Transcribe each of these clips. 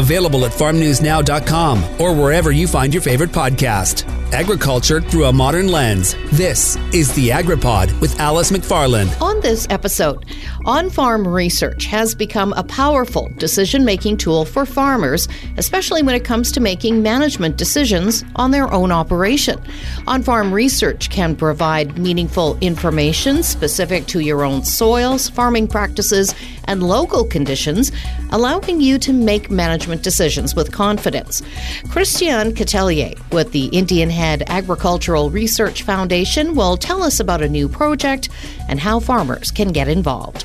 Available at farmnewsnow.com or wherever you find your favorite podcast. Agriculture through a modern lens. This is the AgriPod with Alice McFarland. On this episode, on farm research has become a powerful decision making tool for farmers, especially when it comes to making management decisions on their own operation. On farm research can provide meaningful information specific to your own soils, farming practices, and local conditions, allowing you to make management decisions with confidence. Christian Catelier with the Indian Head Agricultural Research Foundation will tell us about a new project and how farmers can get involved.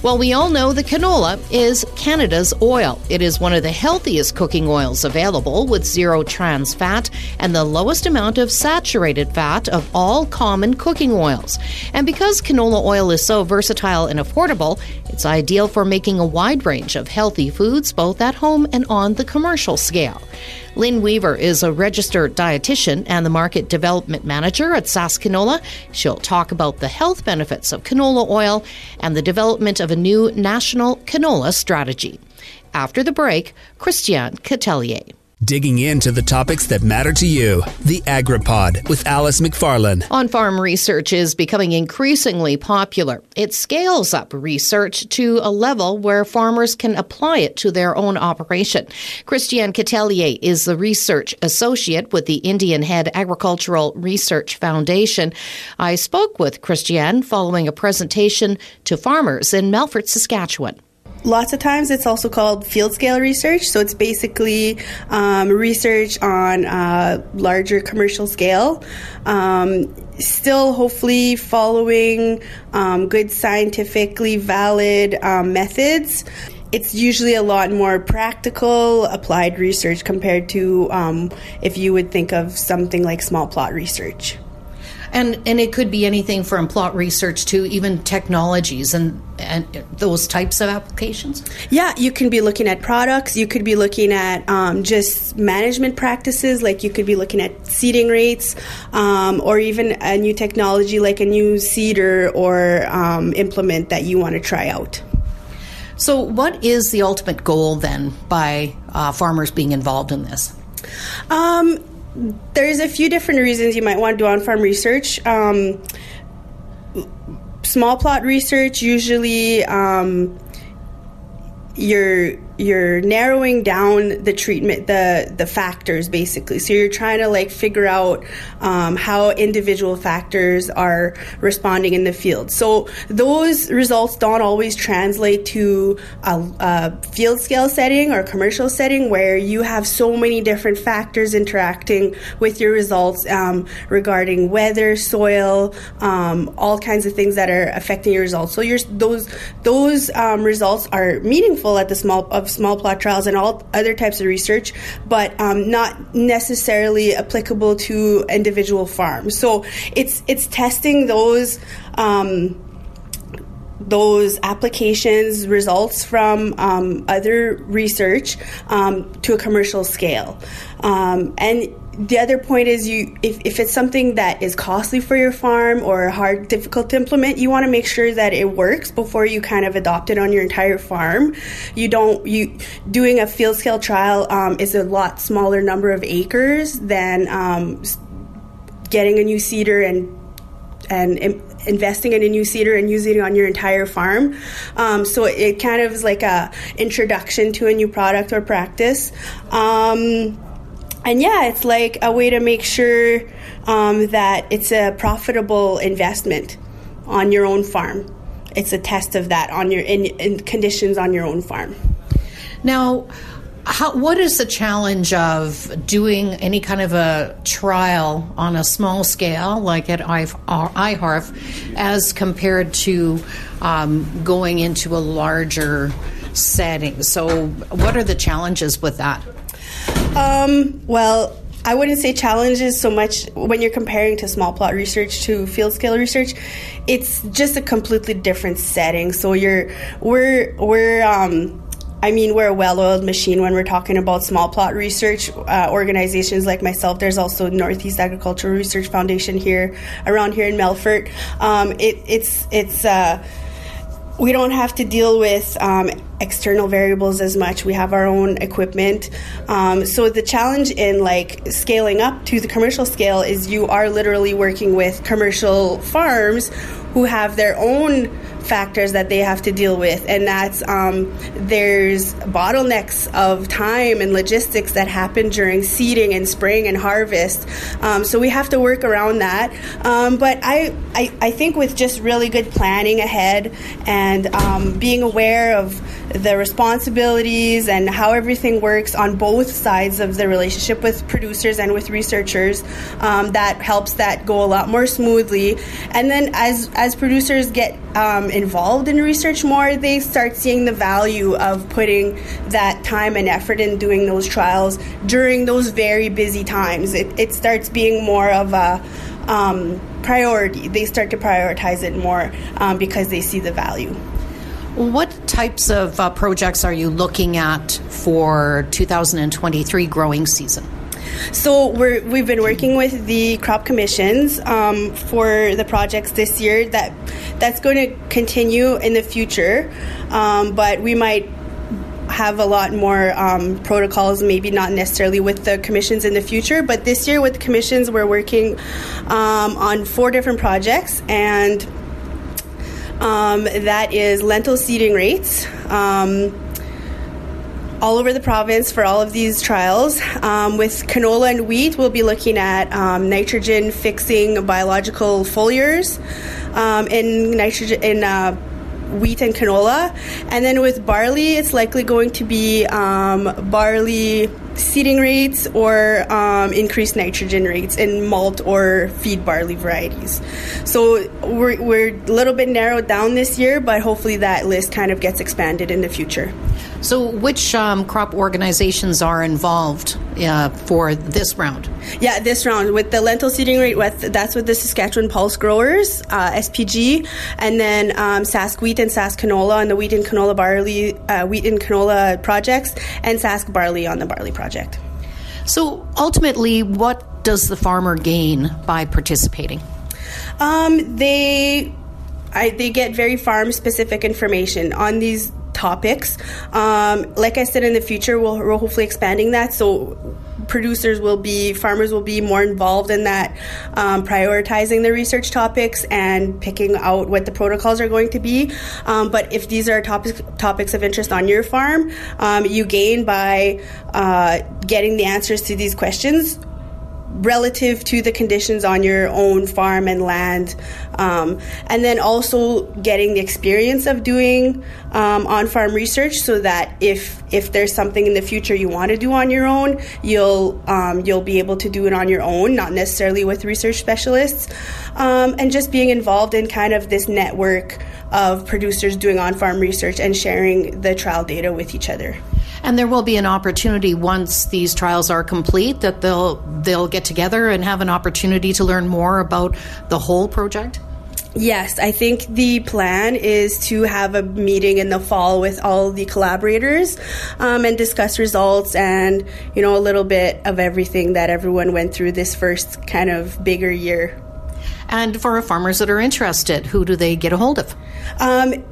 Well, we all know the canola is Canada's oil. It is one of the healthiest cooking oils available with zero trans fat and the lowest amount of saturated fat of all common cooking oils. And because canola oil is so versatile and affordable, it's ideal for making a wide range of healthy foods both at home and on the commercial scale. Lynn Weaver is a registered dietitian and the market development manager at Sask Canola. She'll talk about the health benefits of canola oil and the development of a new national canola strategy. After the break, Christian Catelier. Digging into the topics that matter to you. The AgriPod with Alice McFarland. On farm research is becoming increasingly popular. It scales up research to a level where farmers can apply it to their own operation. Christiane Catelier is the research associate with the Indian Head Agricultural Research Foundation. I spoke with Christiane following a presentation to farmers in Melfort, Saskatchewan. Lots of times it's also called field scale research. So it's basically um, research on a larger commercial scale. Um, still, hopefully, following um, good scientifically valid um, methods. It's usually a lot more practical, applied research compared to um, if you would think of something like small plot research. And and it could be anything from plot research to even technologies and and those types of applications. Yeah, you can be looking at products. You could be looking at um, just management practices. Like you could be looking at seeding rates, um, or even a new technology like a new seeder or um, implement that you want to try out. So, what is the ultimate goal then by uh, farmers being involved in this? Um, there's a few different reasons you might want to do on farm research. Um, small plot research usually um, you're you're narrowing down the treatment the the factors basically. So you're trying to like figure out um, how individual factors are responding in the field. So those results don't always translate to a, a field scale setting or commercial setting where you have so many different factors interacting with your results um, regarding weather soil um, all kinds of things that are affecting your results. So your those those um, results are meaningful at the small of small plot trials and all other types of research, but um, not necessarily applicable to individual farms. So it's it's testing those. Um, those applications results from um, other research um, to a commercial scale um, and the other point is you if, if it's something that is costly for your farm or hard difficult to implement you want to make sure that it works before you kind of adopt it on your entire farm you don't you doing a field scale trial um, is a lot smaller number of acres than um, getting a new seeder and and investing in a new seeder and using it on your entire farm. Um, so it kind of is like a introduction to a new product or practice. And yeah, it's like a way to make sure um, that it's a profitable investment on your own farm. It's a test of that on your in, in conditions on your own farm. Now, how, what is the challenge of doing any kind of a trial on a small scale, like at IHARF, as compared to um, going into a larger setting? So, what are the challenges with that? Um, well, I wouldn't say challenges so much when you're comparing to small plot research to field scale research. It's just a completely different setting. So you're we're we're um, I mean, we're a well-oiled machine when we're talking about small plot research uh, organizations like myself. There's also Northeast Agricultural Research Foundation here, around here in Melfort. Um, it, it's it's. Uh, we don't have to deal with um, external variables as much. We have our own equipment. Um, so the challenge in like scaling up to the commercial scale is you are literally working with commercial farms who have their own factors that they have to deal with, and that's um, there's bottlenecks of time and logistics that happen during seeding and spraying and harvest. Um, so we have to work around that. Um, but I, I, I think with just really good planning ahead and um, being aware of the responsibilities and how everything works on both sides of the relationship with producers and with researchers, um, that helps that go a lot more smoothly. And then as as producers get um, involved in research more, they start seeing the value of putting that time and effort in doing those trials during those very busy times. It, it starts being more of a um, priority. They start to prioritize it more um, because they see the value. What types of uh, projects are you looking at for 2023 growing season? So we're, we've been working with the crop commissions um, for the projects this year. That that's going to continue in the future, um, but we might have a lot more um, protocols, maybe not necessarily with the commissions in the future. But this year, with the commissions, we're working um, on four different projects, and um, that is lentil seeding rates. All over the province for all of these trials. Um, with canola and wheat, we'll be looking at um, nitrogen fixing biological foliars um, in nitrogen in uh, wheat and canola, and then with barley, it's likely going to be um, barley seeding rates or um, increased nitrogen rates in malt or feed barley varieties. So we're, we're a little bit narrowed down this year, but hopefully that list kind of gets expanded in the future. So, which um, crop organizations are involved uh, for this round? Yeah, this round with the lentil seeding rate, with, that's with the Saskatchewan Pulse Growers, uh, SPG, and then um, Sask Wheat and Sask Canola on the wheat and canola barley, uh, wheat and canola projects, and Sask Barley on the barley project. So, ultimately, what does the farmer gain by participating? Um, they I, they get very farm specific information on these topics. Um, like I said, in the future, we'll, we're hopefully expanding that. So producers will be, farmers will be more involved in that, um, prioritizing the research topics and picking out what the protocols are going to be. Um, but if these are topics topics of interest on your farm, um, you gain by uh, getting the answers to these questions relative to the conditions on your own farm and land, um, and then also getting the experience of doing um, on-farm research, so that if if there's something in the future you want to do on your own, you'll um, you'll be able to do it on your own, not necessarily with research specialists, um, and just being involved in kind of this network of producers doing on-farm research and sharing the trial data with each other. And there will be an opportunity once these trials are complete that they'll they'll get together and have an opportunity to learn more about the whole project. Yes, I think the plan is to have a meeting in the fall with all the collaborators um, and discuss results and you know a little bit of everything that everyone went through this first kind of bigger year. And for farmers that are interested, who do they get a hold of? Um,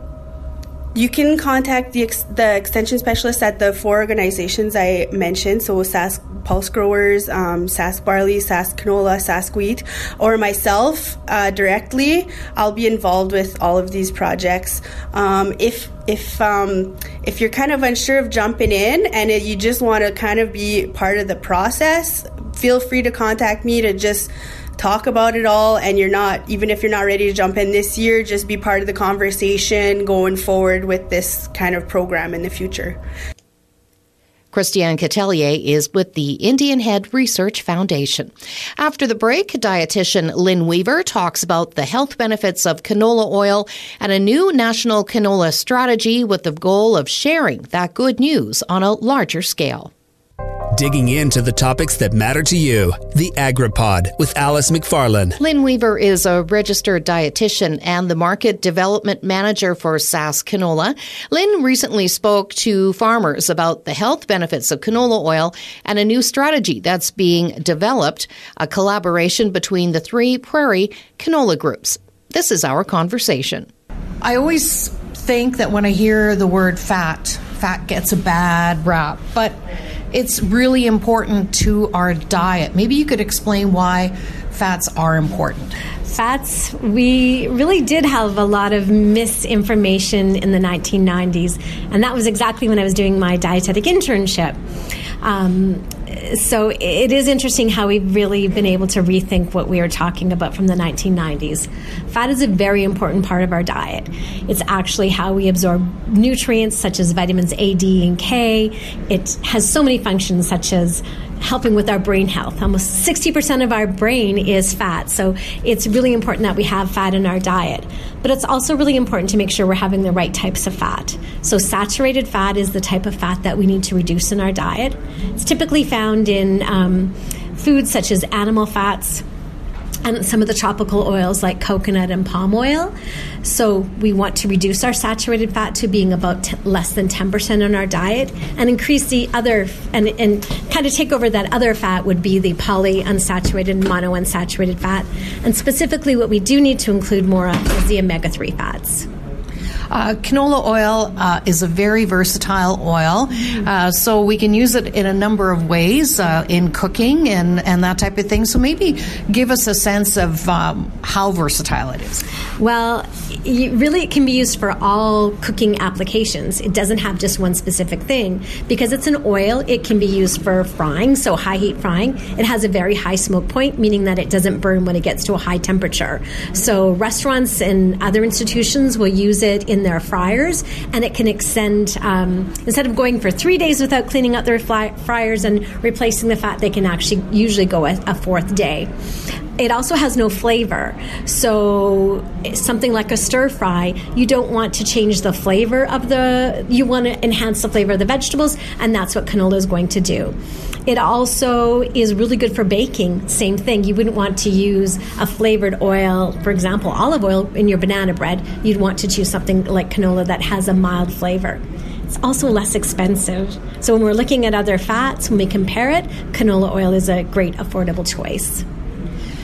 you can contact the, ex- the extension specialist at the four organizations I mentioned, so Sask Pulse Growers, um, Sask Barley, Sask Canola, Sask Wheat, or myself uh, directly. I'll be involved with all of these projects. Um, if if um, if you're kind of unsure of jumping in and you just want to kind of be part of the process, feel free to contact me to just talk about it all and you're not even if you're not ready to jump in this year just be part of the conversation going forward with this kind of program in the future Christiane Catelier is with the Indian Head Research Foundation. After the break, dietitian Lynn Weaver talks about the health benefits of canola oil and a new national canola strategy with the goal of sharing that good news on a larger scale digging into the topics that matter to you. The AgriPod with Alice McFarland. Lynn Weaver is a registered dietitian and the market development manager for Sask Canola. Lynn recently spoke to farmers about the health benefits of canola oil and a new strategy that's being developed, a collaboration between the three prairie canola groups. This is our conversation. I always think that when I hear the word fat, fat gets a bad rap, but it's really important to our diet. Maybe you could explain why fats are important fats, we really did have a lot of misinformation in the 1990s, and that was exactly when I was doing my dietetic internship. Um, so it is interesting how we've really been able to rethink what we are talking about from the 1990s. Fat is a very important part of our diet. It's actually how we absorb nutrients such as vitamins A, D, and K. It has so many functions such as helping with our brain health. Almost 60% of our brain is fat, so it's really important that we have fat in our diet. But it's also really important to make sure we're having the right types of fat. So, saturated fat is the type of fat that we need to reduce in our diet. It's typically found in um, foods such as animal fats and some of the tropical oils like coconut and palm oil. So we want to reduce our saturated fat to being about t- less than 10% in our diet and increase the other, and, and kind of take over that other fat would be the polyunsaturated, monounsaturated fat. And specifically, what we do need to include more of is the omega 3 fats. Uh, canola oil uh, is a very versatile oil, uh, so we can use it in a number of ways uh, in cooking and, and that type of thing. So maybe give us a sense of um, how versatile it is. Well, really, it can be used for all cooking applications. It doesn't have just one specific thing because it's an oil. It can be used for frying, so high heat frying. It has a very high smoke point, meaning that it doesn't burn when it gets to a high temperature. So restaurants and other institutions will use it in their fryers, and it can extend um, instead of going for three days without cleaning out their fryers and replacing the fat, they can actually usually go a, a fourth day. It also has no flavor. So, something like a stir fry, you don't want to change the flavor of the, you want to enhance the flavor of the vegetables, and that's what canola is going to do. It also is really good for baking. Same thing. You wouldn't want to use a flavored oil, for example, olive oil in your banana bread. You'd want to choose something like canola that has a mild flavor. It's also less expensive. So when we're looking at other fats, when we compare it, canola oil is a great affordable choice.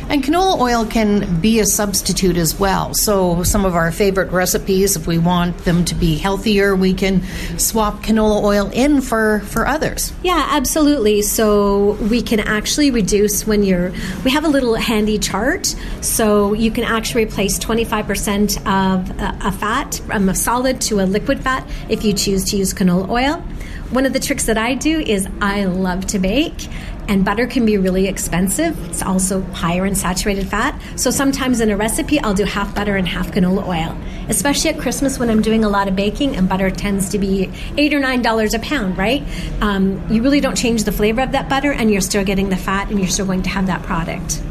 And canola oil can be a substitute as well. So, some of our favorite recipes, if we want them to be healthier, we can swap canola oil in for, for others. Yeah, absolutely. So, we can actually reduce when you're, we have a little handy chart. So, you can actually replace 25% of a, a fat from a solid to a liquid fat if you choose to use canola oil. One of the tricks that I do is I love to bake and butter can be really expensive. It's also higher in saturated fat. So sometimes in a recipe, I'll do half butter and half canola oil, especially at Christmas when I'm doing a lot of baking and butter tends to be eight or nine dollars a pound, right? Um, you really don't change the flavor of that butter and you're still getting the fat and you're still going to have that product.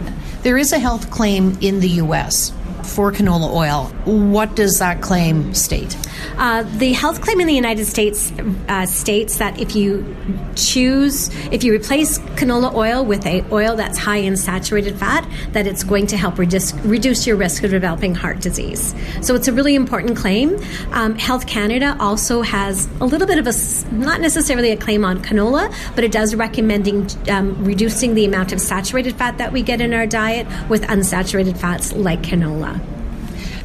There is a health claim in the U.S. for canola oil. What does that claim state? Uh, the health claim in the United States uh, states that if you choose, if you replace canola oil with a oil that's high in saturated fat, that it's going to help reduce, reduce your risk of developing heart disease. So it's a really important claim. Um, health Canada also has a little bit of a, not necessarily a claim on canola, but it does recommending um, reducing the amount of saturated fat that we get in our diet with unsaturated fats like canola.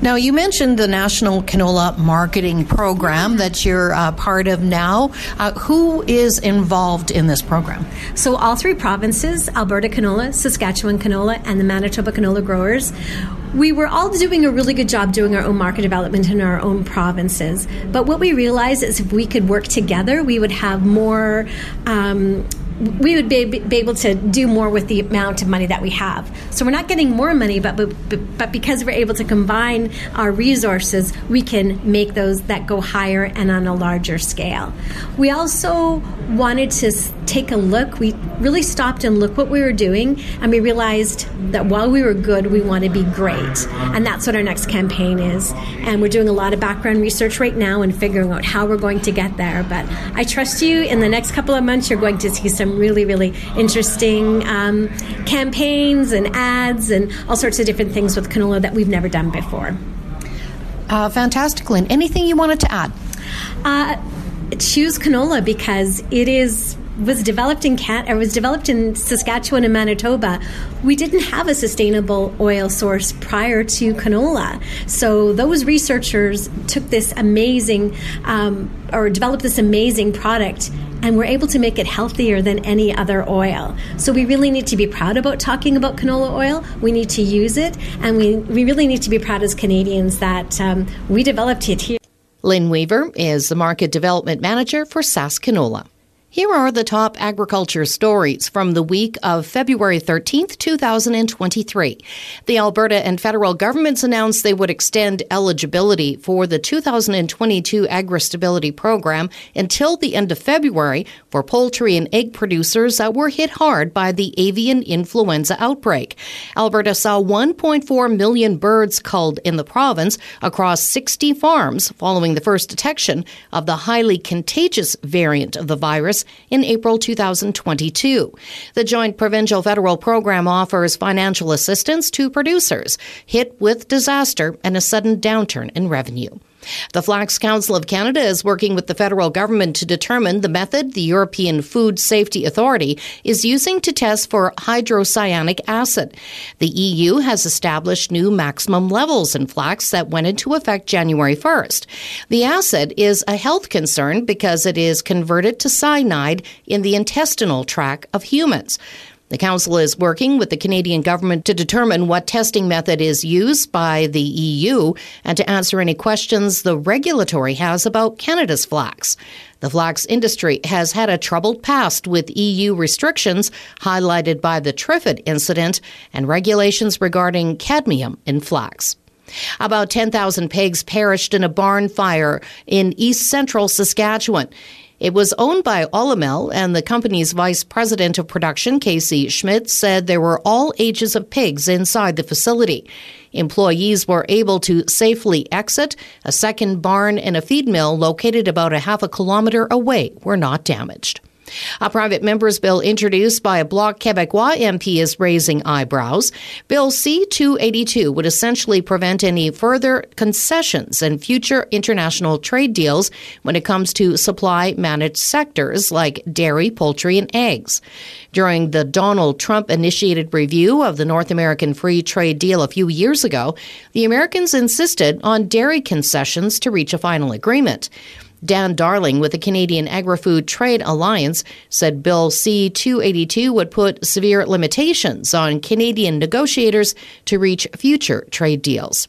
Now, you mentioned the National Canola Marketing Program that you're uh, part of now. Uh, who is involved in this program? So, all three provinces Alberta Canola, Saskatchewan Canola, and the Manitoba Canola Growers we were all doing a really good job doing our own market development in our own provinces. But what we realized is if we could work together, we would have more. Um, we would be, able to do more with the amount of money that we have. So we're not getting more money, but, but but because we're able to combine our resources, we can make those that go higher and on a larger scale. We also wanted to take a look. We really stopped and looked what we were doing, and we realized that while we were good, we want to be great, and that's what our next campaign is. And we're doing a lot of background research right now and figuring out how we're going to get there. But I trust you. In the next couple of months, you're going to see some really, really interesting um, campaigns and ads and all sorts of different things with canola that we've never done before. Uh, fantastic, Lynn. Anything you wanted to add? Uh, choose canola because it is was developed in Can- or was developed in Saskatchewan and Manitoba, we didn't have a sustainable oil source prior to canola. So those researchers took this amazing um, or developed this amazing product and we're able to make it healthier than any other oil. So we really need to be proud about talking about canola oil. We need to use it, and we, we really need to be proud as Canadians that um, we developed it here. Lynn Weaver is the Market Development Manager for Sask Canola. Here are the top agriculture stories from the week of February 13th, 2023. The Alberta and federal governments announced they would extend eligibility for the 2022 Agri Stability Program until the end of February for poultry and egg producers that were hit hard by the avian influenza outbreak. Alberta saw 1.4 million birds culled in the province across 60 farms following the first detection of the highly contagious variant of the virus in April 2022. The Joint Provincial Federal Program offers financial assistance to producers hit with disaster and a sudden downturn in revenue. The Flax Council of Canada is working with the federal government to determine the method the European Food Safety Authority is using to test for hydrocyanic acid. The EU has established new maximum levels in flax that went into effect January 1st. The acid is a health concern because it is converted to cyanide in the intestinal tract of humans. The Council is working with the Canadian government to determine what testing method is used by the EU and to answer any questions the regulatory has about Canada's flax. The flax industry has had a troubled past with EU restrictions highlighted by the Triffid incident and regulations regarding cadmium in flax. About 10,000 pigs perished in a barn fire in east central Saskatchewan. It was owned by Olymel, and the company's vice president of production, Casey Schmidt, said there were all ages of pigs inside the facility. Employees were able to safely exit. A second barn and a feed mill located about a half a kilometer away were not damaged. A private member's bill introduced by a Bloc Québécois MP is raising eyebrows. Bill C 282 would essentially prevent any further concessions and future international trade deals when it comes to supply managed sectors like dairy, poultry, and eggs. During the Donald Trump initiated review of the North American Free Trade Deal a few years ago, the Americans insisted on dairy concessions to reach a final agreement. Dan Darling with the Canadian Agri Food Trade Alliance said Bill C 282 would put severe limitations on Canadian negotiators to reach future trade deals.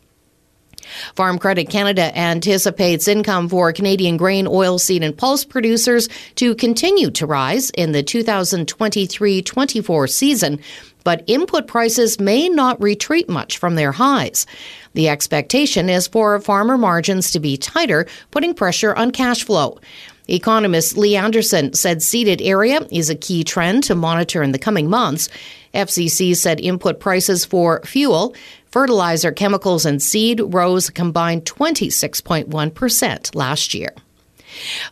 Farm Credit Canada anticipates income for Canadian grain, oilseed, and pulse producers to continue to rise in the 2023 24 season, but input prices may not retreat much from their highs. The expectation is for farmer margins to be tighter, putting pressure on cash flow. Economist Leigh Anderson said seeded area is a key trend to monitor in the coming months. FCC said input prices for fuel, fertilizer, chemicals, and seed rose combined 26.1% last year.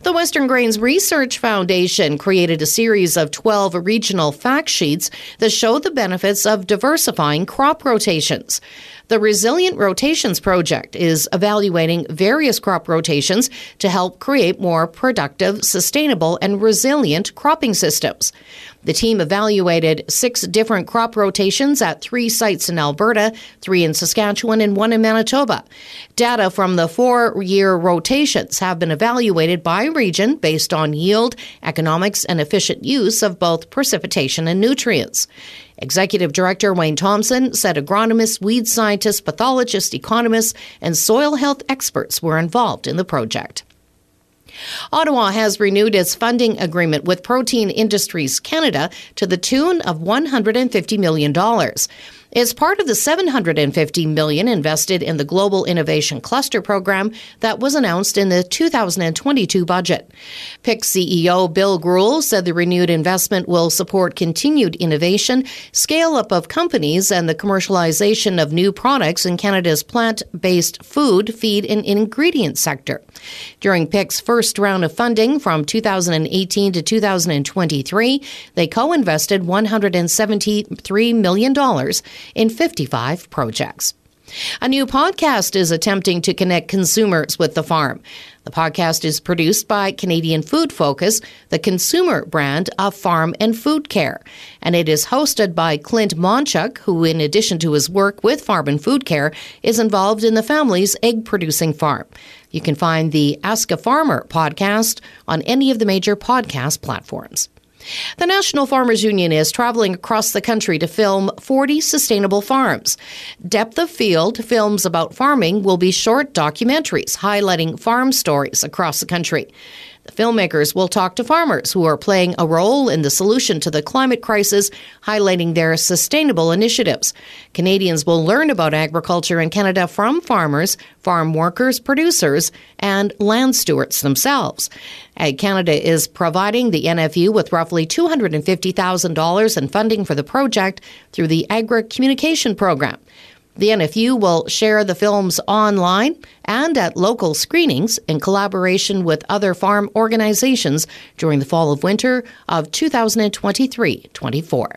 The Western Grains Research Foundation created a series of 12 regional fact sheets that show the benefits of diversifying crop rotations. The Resilient Rotations Project is evaluating various crop rotations to help create more productive, sustainable, and resilient cropping systems. The team evaluated six different crop rotations at three sites in Alberta, three in Saskatchewan, and one in Manitoba. Data from the four year rotations have been evaluated by region based on yield, economics, and efficient use of both precipitation and nutrients. Executive Director Wayne Thompson said agronomists, weed scientists, pathologists, economists, and soil health experts were involved in the project. Ottawa has renewed its funding agreement with Protein Industries Canada to the tune of $150 million is part of the 750 million invested in the Global Innovation Cluster program that was announced in the 2022 budget. PIC CEO Bill Greuel said the renewed investment will support continued innovation, scale up of companies, and the commercialization of new products in Canada's plant-based food, feed, and ingredient sector. During PIC's first round of funding from 2018 to 2023, they co-invested $173 million in 55 projects. A new podcast is attempting to connect consumers with the farm. The podcast is produced by Canadian Food Focus, the consumer brand of farm and food care. And it is hosted by Clint Monchuk, who, in addition to his work with Farm and Food Care, is involved in the family's egg producing farm. You can find the Ask a Farmer podcast on any of the major podcast platforms. The National Farmers Union is traveling across the country to film 40 sustainable farms. Depth of Field films about farming will be short documentaries highlighting farm stories across the country. Filmmakers will talk to farmers who are playing a role in the solution to the climate crisis, highlighting their sustainable initiatives. Canadians will learn about agriculture in Canada from farmers, farm workers, producers, and land stewards themselves. Ag Canada is providing the NFU with roughly $250,000 in funding for the project through the Agri Communication Program. The NFU will share the films online and at local screenings in collaboration with other farm organizations during the fall of winter of 2023 24.